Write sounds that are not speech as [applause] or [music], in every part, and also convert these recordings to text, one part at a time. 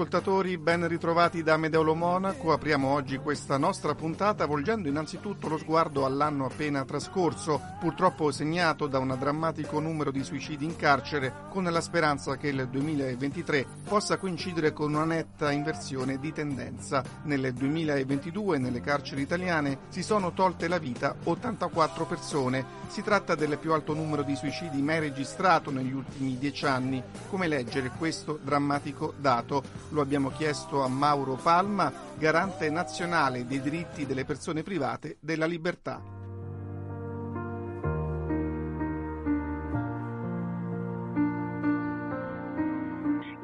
Ascoltatori, ben ritrovati da Medeolo Monaco. Apriamo oggi questa nostra puntata volgendo innanzitutto lo sguardo all'anno appena trascorso, purtroppo segnato da un drammatico numero di suicidi in carcere, con la speranza che il 2023 possa coincidere con una netta inversione di tendenza. Nel 2022 nelle carceri italiane si sono tolte la vita 84 persone. Si tratta del più alto numero di suicidi mai registrato negli ultimi dieci anni. Come leggere questo drammatico dato? Lo abbiamo chiesto a Mauro Palma, garante nazionale dei diritti delle persone private della libertà.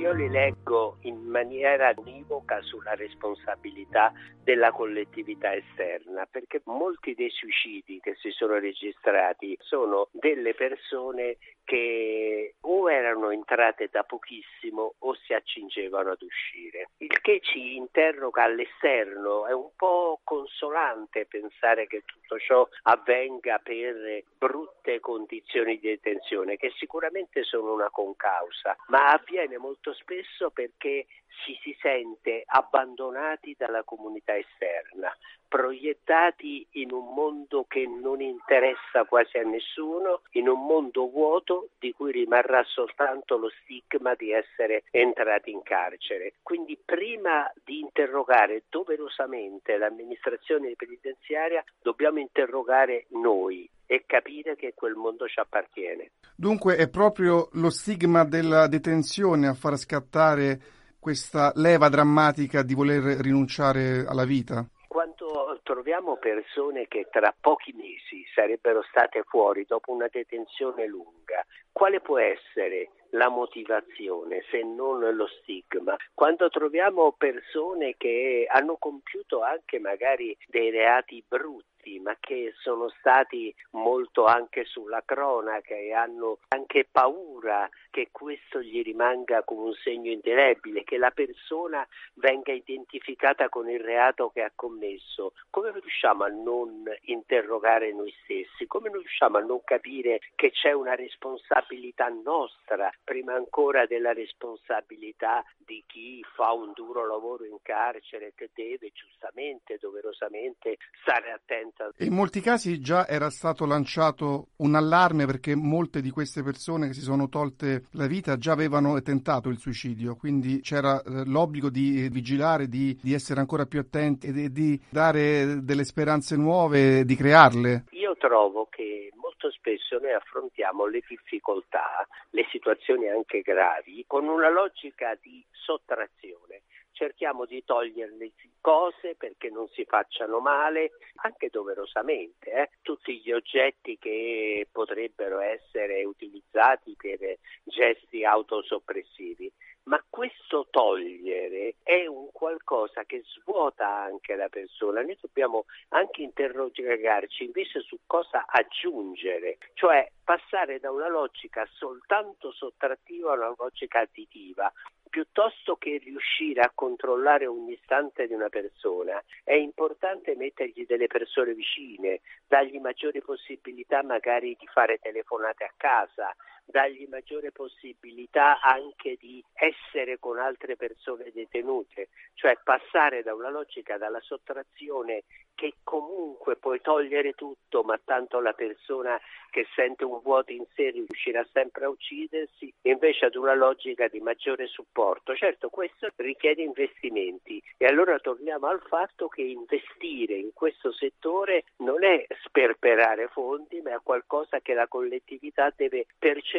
io li leggo in maniera univoca sulla responsabilità della collettività esterna, perché molti dei suicidi che si sono registrati sono delle persone che o erano entrate da pochissimo o si accingevano ad uscire. Il che ci interroga all'esterno, è un po' consolante pensare che tutto ciò avvenga per brutte condizioni di detenzione, che sicuramente sono una concausa, ma avviene molto spesso perché ci si sente abbandonati dalla comunità esterna, proiettati in un mondo che non interessa quasi a nessuno, in un mondo vuoto di cui rimarrà soltanto lo stigma di essere entrati in carcere. Quindi prima di interrogare doverosamente l'amministrazione penitenziaria dobbiamo interrogare noi, e capire che quel mondo ci appartiene. Dunque è proprio lo stigma della detenzione a far scattare questa leva drammatica di voler rinunciare alla vita? Quando troviamo persone che tra pochi mesi sarebbero state fuori dopo una detenzione lunga, quale può essere la motivazione se non lo stigma? Quando troviamo persone che hanno compiuto anche magari dei reati brutti, ma che sono stati molto anche sulla cronaca e hanno anche paura che questo gli rimanga come un segno indelebile, che la persona venga identificata con il reato che ha commesso. Come riusciamo a non interrogare noi stessi? Come riusciamo a non capire che c'è una responsabilità nostra, prima ancora della responsabilità di chi fa un duro lavoro in carcere che deve giustamente, doverosamente stare attento in molti casi già era stato lanciato un allarme perché molte di queste persone che si sono tolte la vita già avevano tentato il suicidio, quindi c'era eh, l'obbligo di vigilare, di, di essere ancora più attenti e di dare delle speranze nuove, di crearle. Io trovo che molto spesso noi affrontiamo le difficoltà, le situazioni anche gravi, con una logica di sottrazione cerchiamo di toglierle cose perché non si facciano male, anche doverosamente, eh? tutti gli oggetti che potrebbero essere utilizzati per gesti autosoppressivi. Ma questo togliere è un qualcosa che svuota anche la persona. Noi dobbiamo anche interrogarci invece su cosa aggiungere, cioè passare da una logica soltanto sottrattiva a una logica additiva piuttosto che riuscire a controllare ogni istante di una persona, è importante mettergli delle persone vicine, dargli maggiori possibilità magari di fare telefonate a casa, dargli maggiore possibilità anche di essere con altre persone detenute, cioè passare da una logica dalla sottrazione che comunque puoi togliere tutto, ma tanto la persona che sente un vuoto in sé riuscirà sempre a uccidersi, invece ad una logica di maggiore supporto. Certo, questo richiede investimenti e allora torniamo al fatto che investire in questo settore non è sperperare fondi, ma è qualcosa che la collettività deve percepire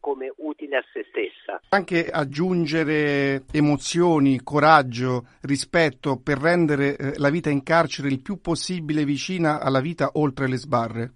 come utile a se stessa. Anche aggiungere emozioni, coraggio, rispetto per rendere eh, la vita in carcere il più possibile vicina alla vita oltre le sbarre.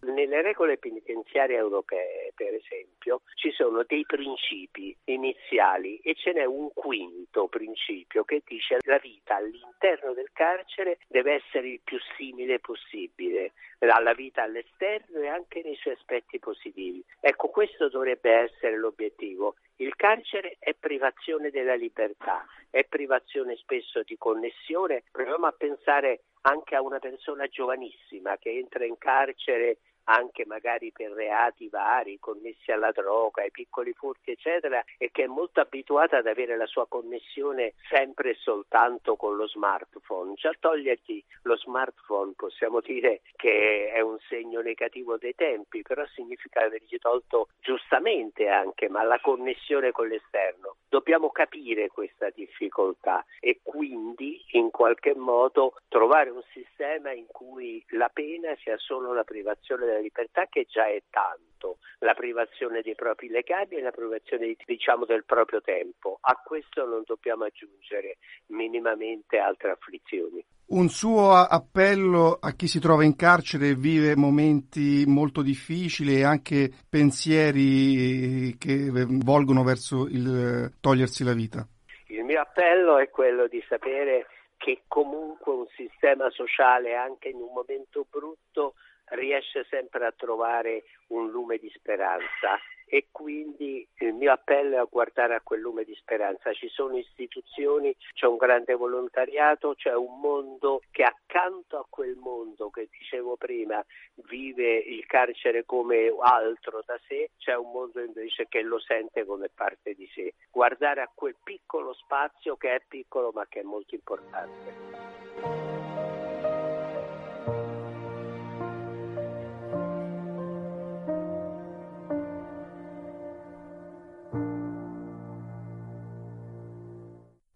Regole penitenziarie europee, per esempio, ci sono dei principi iniziali e ce n'è un quinto principio che dice che la vita all'interno del carcere deve essere il più simile possibile alla vita all'esterno e anche nei suoi aspetti positivi. Ecco, questo dovrebbe essere l'obiettivo. Il carcere è privazione della libertà, è privazione spesso di connessione. Proviamo a pensare anche a una persona giovanissima che entra in carcere anche magari per reati vari connessi alla droga, ai piccoli furti, eccetera, e che è molto abituata ad avere la sua connessione sempre e soltanto con lo smartphone. Già toglierti lo smartphone possiamo dire che è un segno negativo dei tempi, però significa avergli tolto giustamente anche, ma la connessione con l'esterno. Dobbiamo capire questa difficoltà e quindi in qualche modo trovare un sistema in cui la pena sia solo la privazione della libertà che già è tanto, la privazione dei propri legami e la privazione diciamo del proprio tempo. A questo non dobbiamo aggiungere minimamente altre afflizioni. Un suo appello a chi si trova in carcere e vive momenti molto difficili e anche pensieri che volgono verso il togliersi la vita. Il mio appello è quello di sapere che comunque un sistema sociale anche in un momento brutto riesce sempre a trovare un lume di speranza e quindi il mio appello è a guardare a quel lume di speranza. Ci sono istituzioni, c'è un grande volontariato, c'è un mondo che accanto a quel mondo che dicevo prima vive il carcere come altro da sé, c'è un mondo invece che lo sente come parte di sé. Guardare a quel piccolo spazio che è piccolo ma che è molto importante.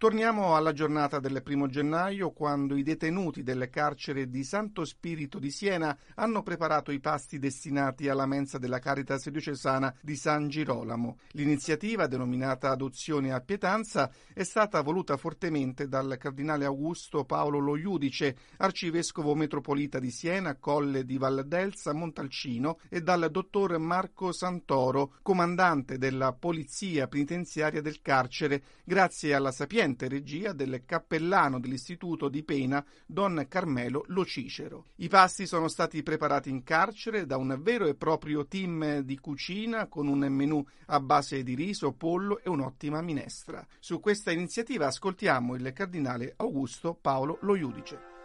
Torniamo alla giornata del primo gennaio, quando i detenuti del carcere di Santo Spirito di Siena hanno preparato i pasti destinati alla mensa della Caritas diocesana di San Girolamo. L'iniziativa, denominata Adozione a Pietanza, è stata voluta fortemente dal cardinale Augusto Paolo Lo Iudice, arcivescovo metropolita di Siena, Colle di Valdelsa, Montalcino, e dal dottor Marco Santoro, comandante della Polizia Penitenziaria del carcere, grazie alla sapienza eccellente regia del cappellano dell'istituto di pena Don Carmelo Lo Cicero. I pasti sono stati preparati in carcere da un vero e proprio team di cucina con un menù a base di riso, pollo e un'ottima minestra. Su questa iniziativa ascoltiamo il cardinale Augusto Paolo Lo Iudice.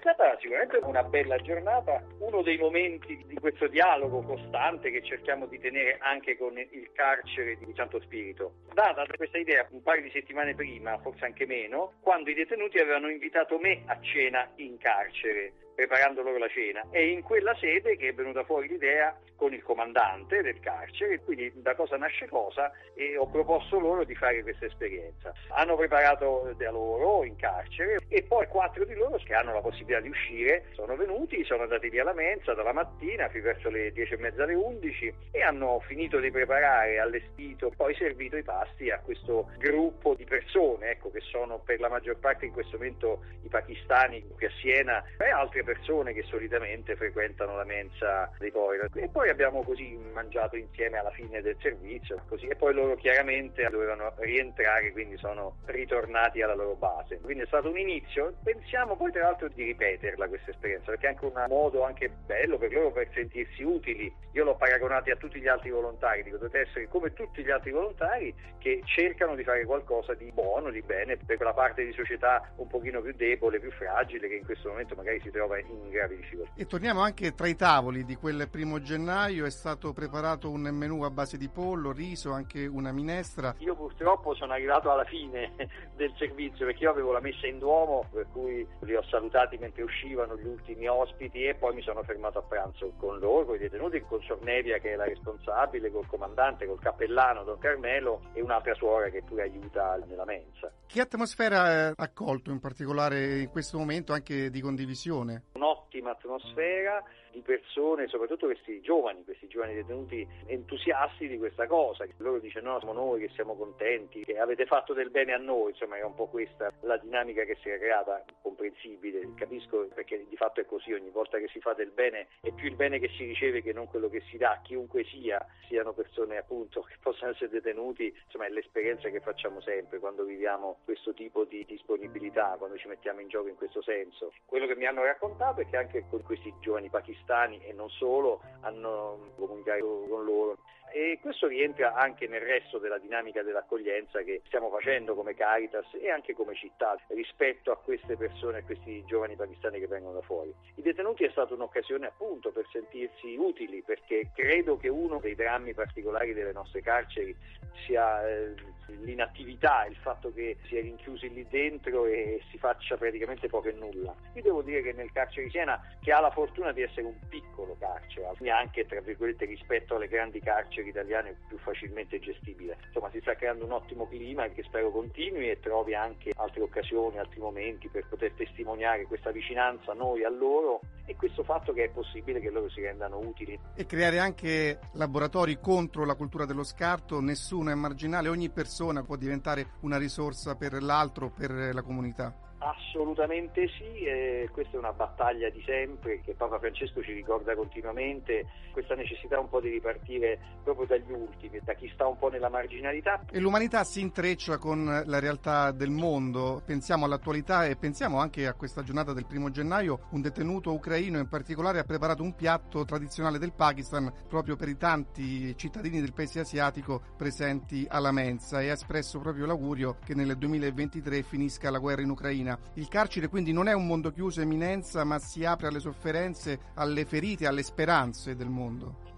Stata sicuramente una bella giornata, uno dei momenti di questo dialogo costante che cerchiamo di tenere anche con il carcere di Santo Spirito. Data questa idea un paio di settimane prima, forse anche meno, quando i detenuti avevano invitato me a cena in carcere preparando loro la cena. È in quella sede che è venuta fuori l'idea con il comandante del carcere, quindi da cosa nasce cosa e ho proposto loro di fare questa esperienza. Hanno preparato da loro in carcere e poi quattro di loro che hanno la possibilità di uscire sono venuti, sono andati via alla mensa dalla mattina fino verso le dieci e mezza alle undici e hanno finito di preparare, allestito, poi servito i pasti a questo gruppo di persone, ecco, che sono per la maggior parte in questo momento i pakistani qui a Siena e altre persone che solitamente frequentano la mensa dei Poira. E poi abbiamo così mangiato insieme alla fine del servizio così. e poi loro chiaramente dovevano rientrare, quindi sono ritornati alla loro base. Quindi è stato un inizio, pensiamo poi tra l'altro di ripeterla questa esperienza, perché è anche un modo anche bello per loro per sentirsi utili. Io l'ho paragonati a tutti gli altri volontari, dico dovete essere come tutti gli altri volontari che cercano di fare qualcosa di buono, di bene per quella parte di società un pochino più debole, più fragile che in questo momento magari si trova in gravi difficoltà. E torniamo anche tra i tavoli di quel primo gennaio, è stato preparato un menù a base di pollo, riso, anche una minestra. Io purtroppo sono arrivato alla fine [laughs] del servizio perché io avevo la messa in Duomo, per cui li ho salutati mentre uscivano gli ultimi ospiti e poi mi sono fermato a pranzo con loro, con i detenuti, con Sornevia che è la responsabile, col comandante, col cappellano Don Carmelo e un'altra suora che pure aiuta nella mensa. Che atmosfera ha accolto in particolare in questo momento anche di condivisione? Un'ottima atmosfera di persone, soprattutto questi giovani, questi giovani detenuti entusiasti di questa cosa. Loro dicono no, siamo noi che siamo contenti, che avete fatto del bene a noi, insomma era un po' questa la dinamica che si era creata, comprensibile, capisco perché di fatto è così, ogni volta che si fa del bene è più il bene che si riceve che non quello che si dà, chiunque sia, siano persone appunto [laughs] che possano essere detenuti, insomma è l'esperienza che facciamo sempre quando viviamo questo tipo di disponibilità, quando ci mettiamo in gioco in questo senso. Quello che mi hanno raccontato è che anche con questi giovani pakistani e non solo hanno comunicato con loro e questo rientra anche nel resto della dinamica dell'accoglienza che stiamo facendo come Caritas e anche come città rispetto a queste persone, a questi giovani pakistani che vengono da fuori. I detenuti è stata un'occasione appunto per sentirsi utili perché credo che uno dei drammi particolari delle nostre carceri sia eh, l'inattività, il fatto che si è rinchiusi lì dentro e si faccia praticamente poco e nulla. Io devo dire che nel carcere di Siena, che ha la fortuna di essere un piccolo carcere, anche tra virgolette rispetto alle grandi carceri italiane più facilmente gestibile, insomma si sta creando un ottimo clima che spero continui e trovi anche altre occasioni, altri momenti per poter testimoniare questa vicinanza noi a loro e questo fatto che è possibile che loro si rendano utili. E creare anche laboratori contro la cultura dello scarto, nessuno è marginale, ogni persona può diventare una risorsa per l'altro, per la comunità. Assolutamente sì, e questa è una battaglia di sempre che Papa Francesco ci ricorda continuamente, questa necessità un po' di ripartire proprio dagli ultimi, da chi sta un po' nella marginalità. E l'umanità si intreccia con la realtà del mondo, pensiamo all'attualità e pensiamo anche a questa giornata del primo gennaio, un detenuto ucraino in particolare ha preparato un piatto tradizionale del Pakistan proprio per i tanti cittadini del paese asiatico presenti alla mensa e ha espresso proprio l'augurio che nel 2023 finisca la guerra in Ucraina. Il carcere quindi non è un mondo chiuso eminenza, ma si apre alle sofferenze, alle ferite, alle speranze del mondo.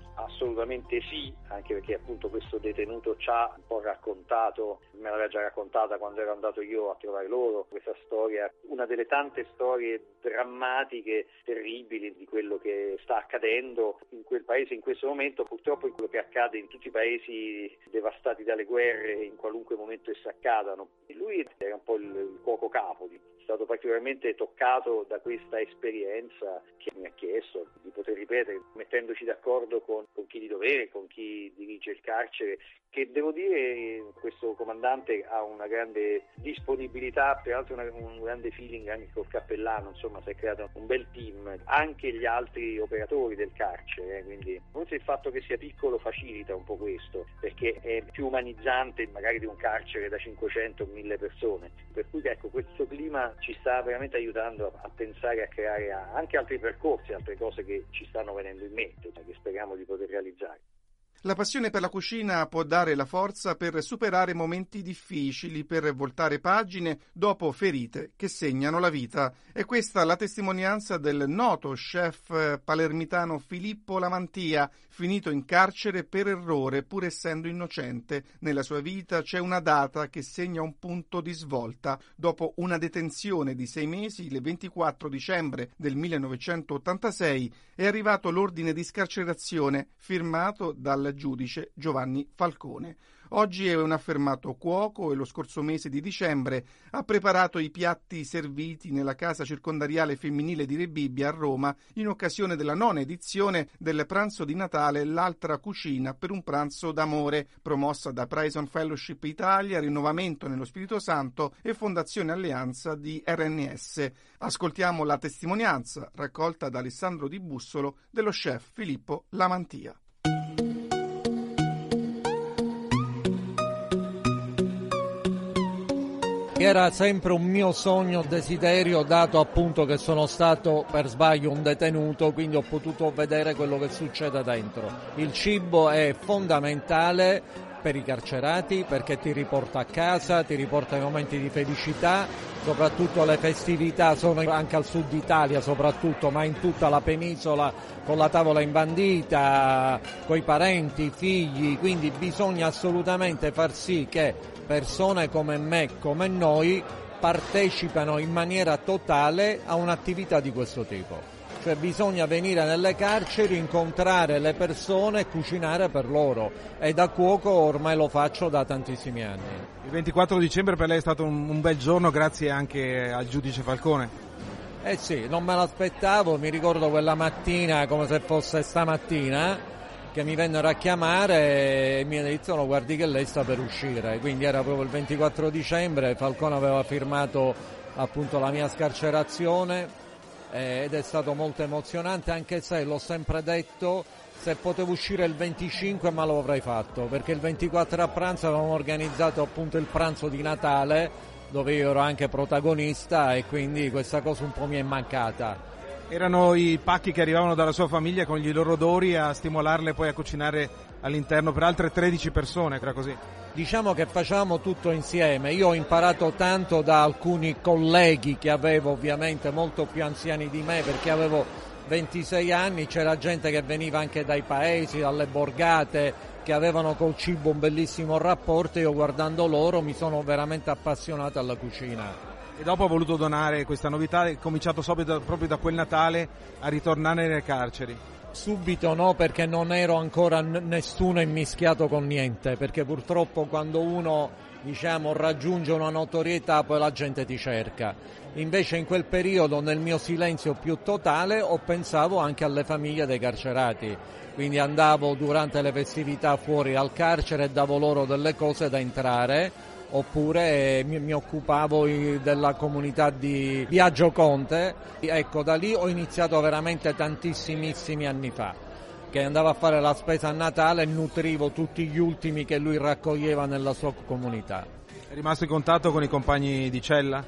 Assolutamente sì, anche perché appunto questo detenuto ci ha un po' raccontato, me l'aveva già raccontata quando ero andato io a trovare loro, questa storia, una delle tante storie drammatiche, terribili di quello che sta accadendo in quel paese in questo momento, purtroppo è quello che accade in tutti i paesi devastati dalle guerre in qualunque momento esse accadano. Lui era un po' il, il cuoco capo di stato particolarmente toccato da questa esperienza che mi ha chiesto di poter ripetere, mettendoci d'accordo con, con chi di dovere, con chi dirige il carcere, che devo dire questo comandante ha una grande disponibilità, peraltro una, un grande feeling anche col cappellano, insomma si è creato un bel team, anche gli altri operatori del carcere, eh, quindi forse il fatto che sia piccolo facilita un po' questo, perché è più umanizzante magari di un carcere da 500 1000 persone, per cui ecco questo clima ci sta veramente aiutando a, pensare a creare anche altri percorsi, altre cose che ci stanno venendo in mente, cioè che speriamo di poter realizzare. La passione per la cucina può dare la forza per superare momenti difficili, per voltare pagine dopo ferite che segnano la vita. È questa la testimonianza del noto chef palermitano Filippo Lamantia, finito in carcere per errore pur essendo innocente. Nella sua vita c'è una data che segna un punto di svolta. Dopo una detenzione di sei mesi, il 24 dicembre del 1986, è arrivato l'ordine di scarcerazione firmato dal giudice Giovanni Falcone. Oggi è un affermato cuoco e lo scorso mese di dicembre ha preparato i piatti serviti nella casa circondariale femminile di Rebibbia a Roma in occasione della nona edizione del pranzo di Natale L'altra cucina per un pranzo d'amore, promossa da Prison Fellowship Italia, Rinnovamento nello Spirito Santo e Fondazione Alleanza di RNS. Ascoltiamo la testimonianza raccolta da Alessandro Di Bussolo dello chef Filippo Lamantia. Era sempre un mio sogno, un desiderio, dato appunto che sono stato per sbaglio un detenuto, quindi ho potuto vedere quello che succede dentro. Il cibo è fondamentale per i carcerati perché ti riporta a casa, ti riporta ai momenti di felicità, soprattutto le festività sono anche al sud Italia soprattutto, ma in tutta la penisola con la tavola imbandita, con i parenti, i figli, quindi bisogna assolutamente far sì che persone come me, come noi, partecipano in maniera totale a un'attività di questo tipo cioè bisogna venire nelle carceri, incontrare le persone e cucinare per loro e da cuoco ormai lo faccio da tantissimi anni. Il 24 dicembre per lei è stato un, un bel giorno grazie anche al giudice Falcone. Eh sì, non me l'aspettavo, mi ricordo quella mattina come se fosse stamattina che mi vennero a chiamare e mi iniziano guardi che lei sta per uscire, quindi era proprio il 24 dicembre, Falcone aveva firmato appunto la mia scarcerazione eh, ed è stato molto emozionante anche se l'ho sempre detto se potevo uscire il 25 ma lo avrei fatto perché il 24 a pranzo avevamo organizzato appunto il pranzo di Natale dove io ero anche protagonista e quindi questa cosa un po' mi è mancata. Erano i pacchi che arrivavano dalla sua famiglia con i loro odori a stimolarle poi a cucinare all'interno per altre 13 persone, era così? Diciamo che facevamo tutto insieme, io ho imparato tanto da alcuni colleghi che avevo ovviamente molto più anziani di me perché avevo 26 anni, c'era gente che veniva anche dai paesi, dalle borgate, che avevano col cibo un bellissimo rapporto e io guardando loro mi sono veramente appassionato alla cucina e dopo ha voluto donare questa novità, è cominciato subito, proprio da quel Natale a ritornare nelle carceri. Subito no, perché non ero ancora nessuno immischiato con niente, perché purtroppo quando uno diciamo, raggiunge una notorietà poi la gente ti cerca. Invece in quel periodo, nel mio silenzio più totale, ho pensato anche alle famiglie dei carcerati. Quindi andavo durante le festività fuori al carcere e davo loro delle cose da entrare oppure mi, mi, occupavo della comunità di Viaggio Conte. Ecco, da lì ho iniziato veramente tantissimissimi anni fa che andavo a fare la spesa a Natale e nutrivo tutti gli ultimi che lui raccoglieva nella sua comunità. È rimasto in contatto con i compagni di cella?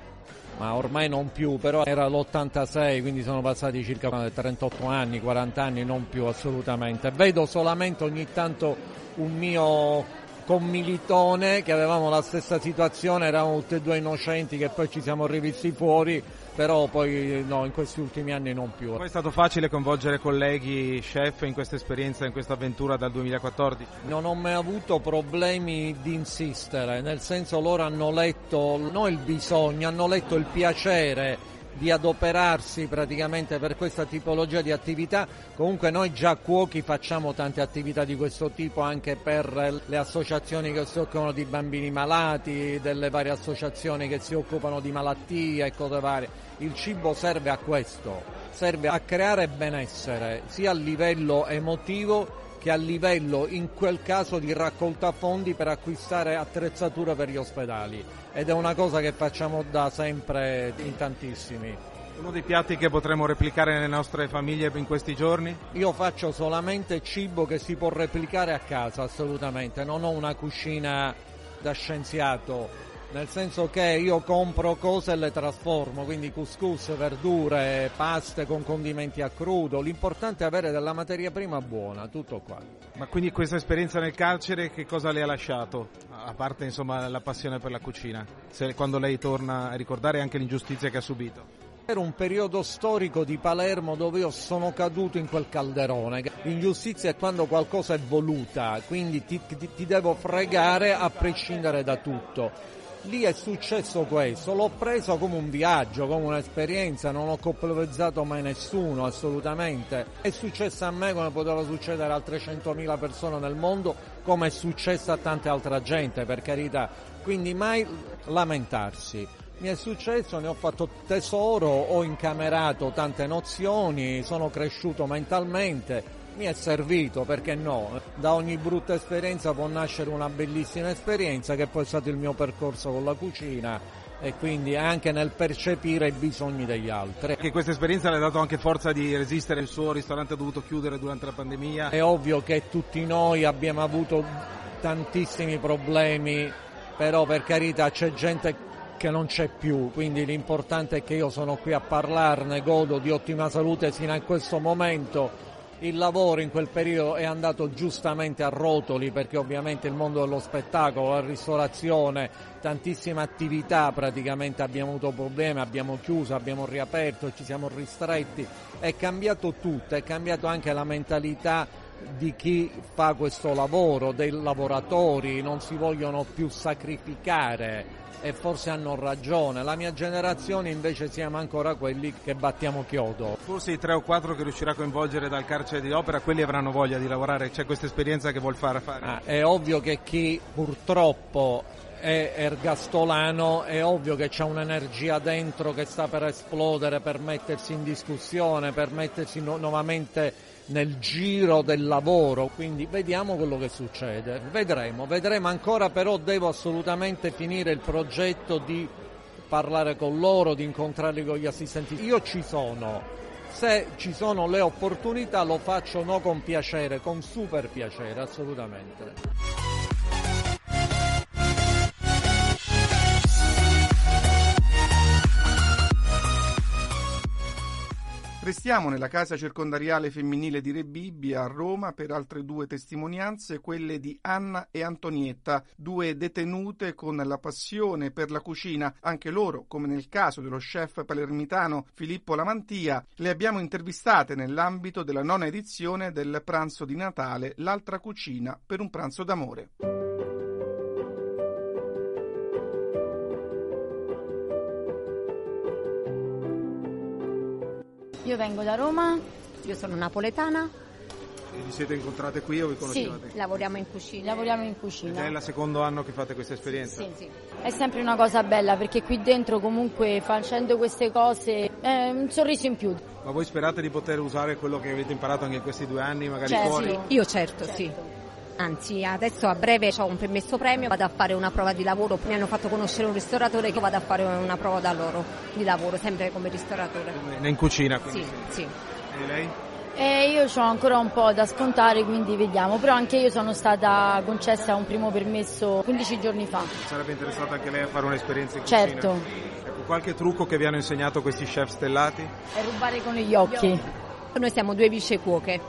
Ma ormai non più, però era l'86, quindi sono passati circa 38 anni, 40 anni, non più assolutamente. Vedo solamente ogni tanto un mio con Militone che avevamo la stessa situazione, eravamo tutti e due innocenti che poi ci siamo rivisti fuori, però poi no, in questi ultimi anni non più. Poi è stato facile coinvolgere colleghi, chef in questa esperienza, in questa avventura dal 2014? Non ho mai avuto problemi di insistere, nel senso loro hanno letto non il bisogno, hanno letto il piacere di adoperarsi praticamente per questa tipologia di attività. Comunque noi già cuochi facciamo tante attività di questo tipo anche per le associazioni che si occupano di bambini malati, delle varie associazioni che si occupano di malattie e cose varie. Il cibo serve a questo, serve a creare benessere sia a livello emotivo che a livello in quel caso di raccolta fondi per acquistare attrezzature per gli ospedali ed è una cosa che facciamo da sempre in tantissimi. Uno dei piatti che potremmo replicare nelle nostre famiglie in questi giorni? Io faccio solamente cibo che si può replicare a casa, assolutamente. Non ho una cucina da scienziato nel senso che io compro cose e le trasformo, quindi couscous, verdure, paste con condimenti a crudo, l'importante è avere della materia prima buona, tutto qua. Ma quindi questa esperienza nel carcere che cosa le ha lasciato? A parte insomma la passione per la cucina, Se, quando lei torna a ricordare anche l'ingiustizia che ha subito. Era un periodo storico di Palermo dove io sono caduto in quel calderone. L'ingiustizia è quando qualcosa è voluta, quindi ti, ti, ti devo fregare a prescindere da tutto lì è successo questo, l'ho preso come un viaggio, come un'esperienza, non ho colpevizzato mai nessuno assolutamente. È successo a me come poteva succedere a altre 100.000 persone nel mondo, come è successo a tante altre gente, per carità. Quindi mai lamentarsi. Mi è successo, ne ho fatto tesoro, ho incamerato tante nozioni, sono cresciuto mentalmente, mi è servito, perché no? Da ogni brutta esperienza può nascere una bellissima esperienza che poi è stato il mio percorso con la cucina e quindi anche nel percepire i bisogni degli altri. Che questa esperienza le ha dato anche forza di resistere, il suo ristorante ha dovuto chiudere durante la pandemia. È ovvio che tutti noi abbiamo avuto tantissimi problemi, però per carità c'è gente che non c'è più, quindi l'importante è che io sono qui a parlarne, godo di ottima salute fino a questo momento il lavoro in quel periodo è andato giustamente a rotoli perché ovviamente il mondo dello spettacolo, la ristorazione, tantissime attività praticamente abbiamo avuto problemi, abbiamo chiuso, abbiamo riaperto, ci siamo ristretti, è cambiato tutto, è cambiato anche la mentalità di chi fa questo lavoro, dei lavoratori, non si vogliono più sacrificare e forse hanno ragione. La mia generazione invece siamo ancora quelli che battiamo chiodo. Forse i tre o quattro che riuscirà a coinvolgere dal carcere di opera, quelli avranno voglia di lavorare, c'è questa esperienza che vuol fare fare. Ah, è ovvio che chi purtroppo è ergastolano, è ovvio che c'è un'energia dentro che sta per esplodere, per mettersi in discussione, per mettersi no- nuovamente nel giro del lavoro, quindi vediamo quello che succede, vedremo, vedremo ancora però devo assolutamente finire il progetto di parlare con loro, di incontrarli con gli assistenti. Io ci sono, se ci sono le opportunità lo faccio no con piacere, con super piacere, assolutamente. Restiamo nella casa circondariale femminile di Rebibbia a Roma per altre due testimonianze, quelle di Anna e Antonietta, due detenute con la passione per la cucina. Anche loro, come nel caso dello chef palermitano Filippo Lamantia, le abbiamo intervistate nell'ambito della nona edizione del pranzo di Natale L'altra cucina per un pranzo d'amore. Io vengo da Roma, io sono napoletana. E vi siete incontrate qui o vi conoscevate? Sì, lavoriamo in cucina. Lavoriamo in Ed cucina. è il secondo anno che fate questa esperienza? Sì, sì. È sempre una cosa bella perché qui dentro comunque facendo queste cose è un sorriso in più. Ma voi sperate di poter usare quello che avete imparato anche in questi due anni, magari Certo. fuori? Io certo, sì. Anzi, adesso a breve ho un permesso premio, vado a fare una prova di lavoro. Mi hanno fatto conoscere un ristoratore che vado a fare una prova da loro di lavoro, sempre come ristoratore. In cucina, quindi. Sì, sì. E lei? E io ho ancora un po' da scontare, quindi vediamo. Però anche io sono stata concessa un primo permesso 15 giorni fa. Sarebbe interessata anche lei a fare un'esperienza in cucina? Certo, Ecco, qualche trucco che vi hanno insegnato questi chef stellati? è rubare con gli occhi. Noi siamo due vice cuoche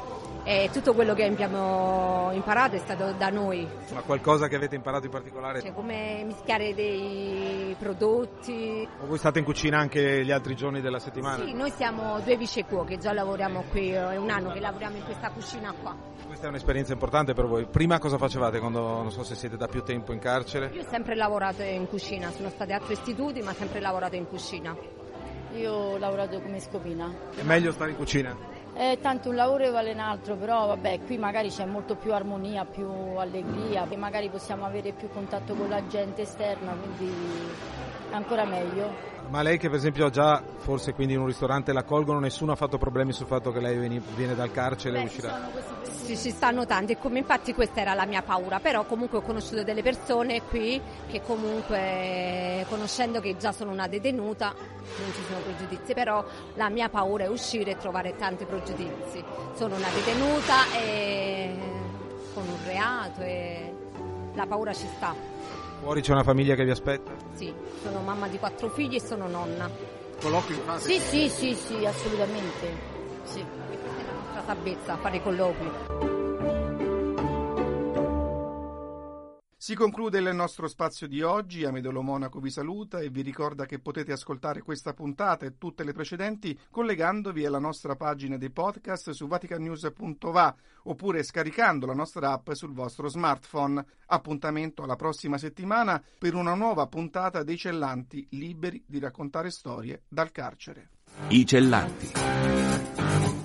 e tutto quello che abbiamo imparato è stato da noi, Ma qualcosa che avete imparato in particolare? cioè come mischiare dei prodotti. O voi state in cucina anche gli altri giorni della settimana? Sì, noi siamo due vice cuoche, già lavoriamo qui, è un anno che lavoriamo in questa cucina qua. Questa è un'esperienza importante per voi. Prima cosa facevate quando, non so se siete da più tempo in carcere? Io ho sempre lavorato in cucina, sono stata a altri istituti ma sempre lavorato in cucina. Io ho lavorato come scopina. È meglio stare in cucina? Eh, tanto un lavoro vale un altro, però vabbè, qui magari c'è molto più armonia, più allegria, e magari possiamo avere più contatto con la gente esterna, quindi è ancora meglio. Ma lei che per esempio ha già, forse quindi in un ristorante la colgono, nessuno ha fatto problemi sul fatto che lei veni- viene dal carcere e ci uscirà? Sì, ci stanno tanti come infatti questa era la mia paura, però comunque ho conosciuto delle persone qui che comunque conoscendo che già sono una detenuta non ci sono pregiudizi, però la mia paura è uscire e trovare tanti pregiudizi. Sono una detenuta e con un reato e la paura ci sta. Fuori c'è una famiglia che vi aspetta? Sì, sono mamma di quattro figli e sono nonna. Colloqui fate? Sì, sì, sì, sì, assolutamente. Sì. E questa è la nostra salvezza, fare colloqui. Si conclude il nostro spazio di oggi, Amedolo Monaco vi saluta e vi ricorda che potete ascoltare questa puntata e tutte le precedenti collegandovi alla nostra pagina dei podcast su vaticanews.va oppure scaricando la nostra app sul vostro smartphone. Appuntamento alla prossima settimana per una nuova puntata dei Cellanti liberi di raccontare storie dal carcere. I Cellanti.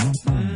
Mm-hmm.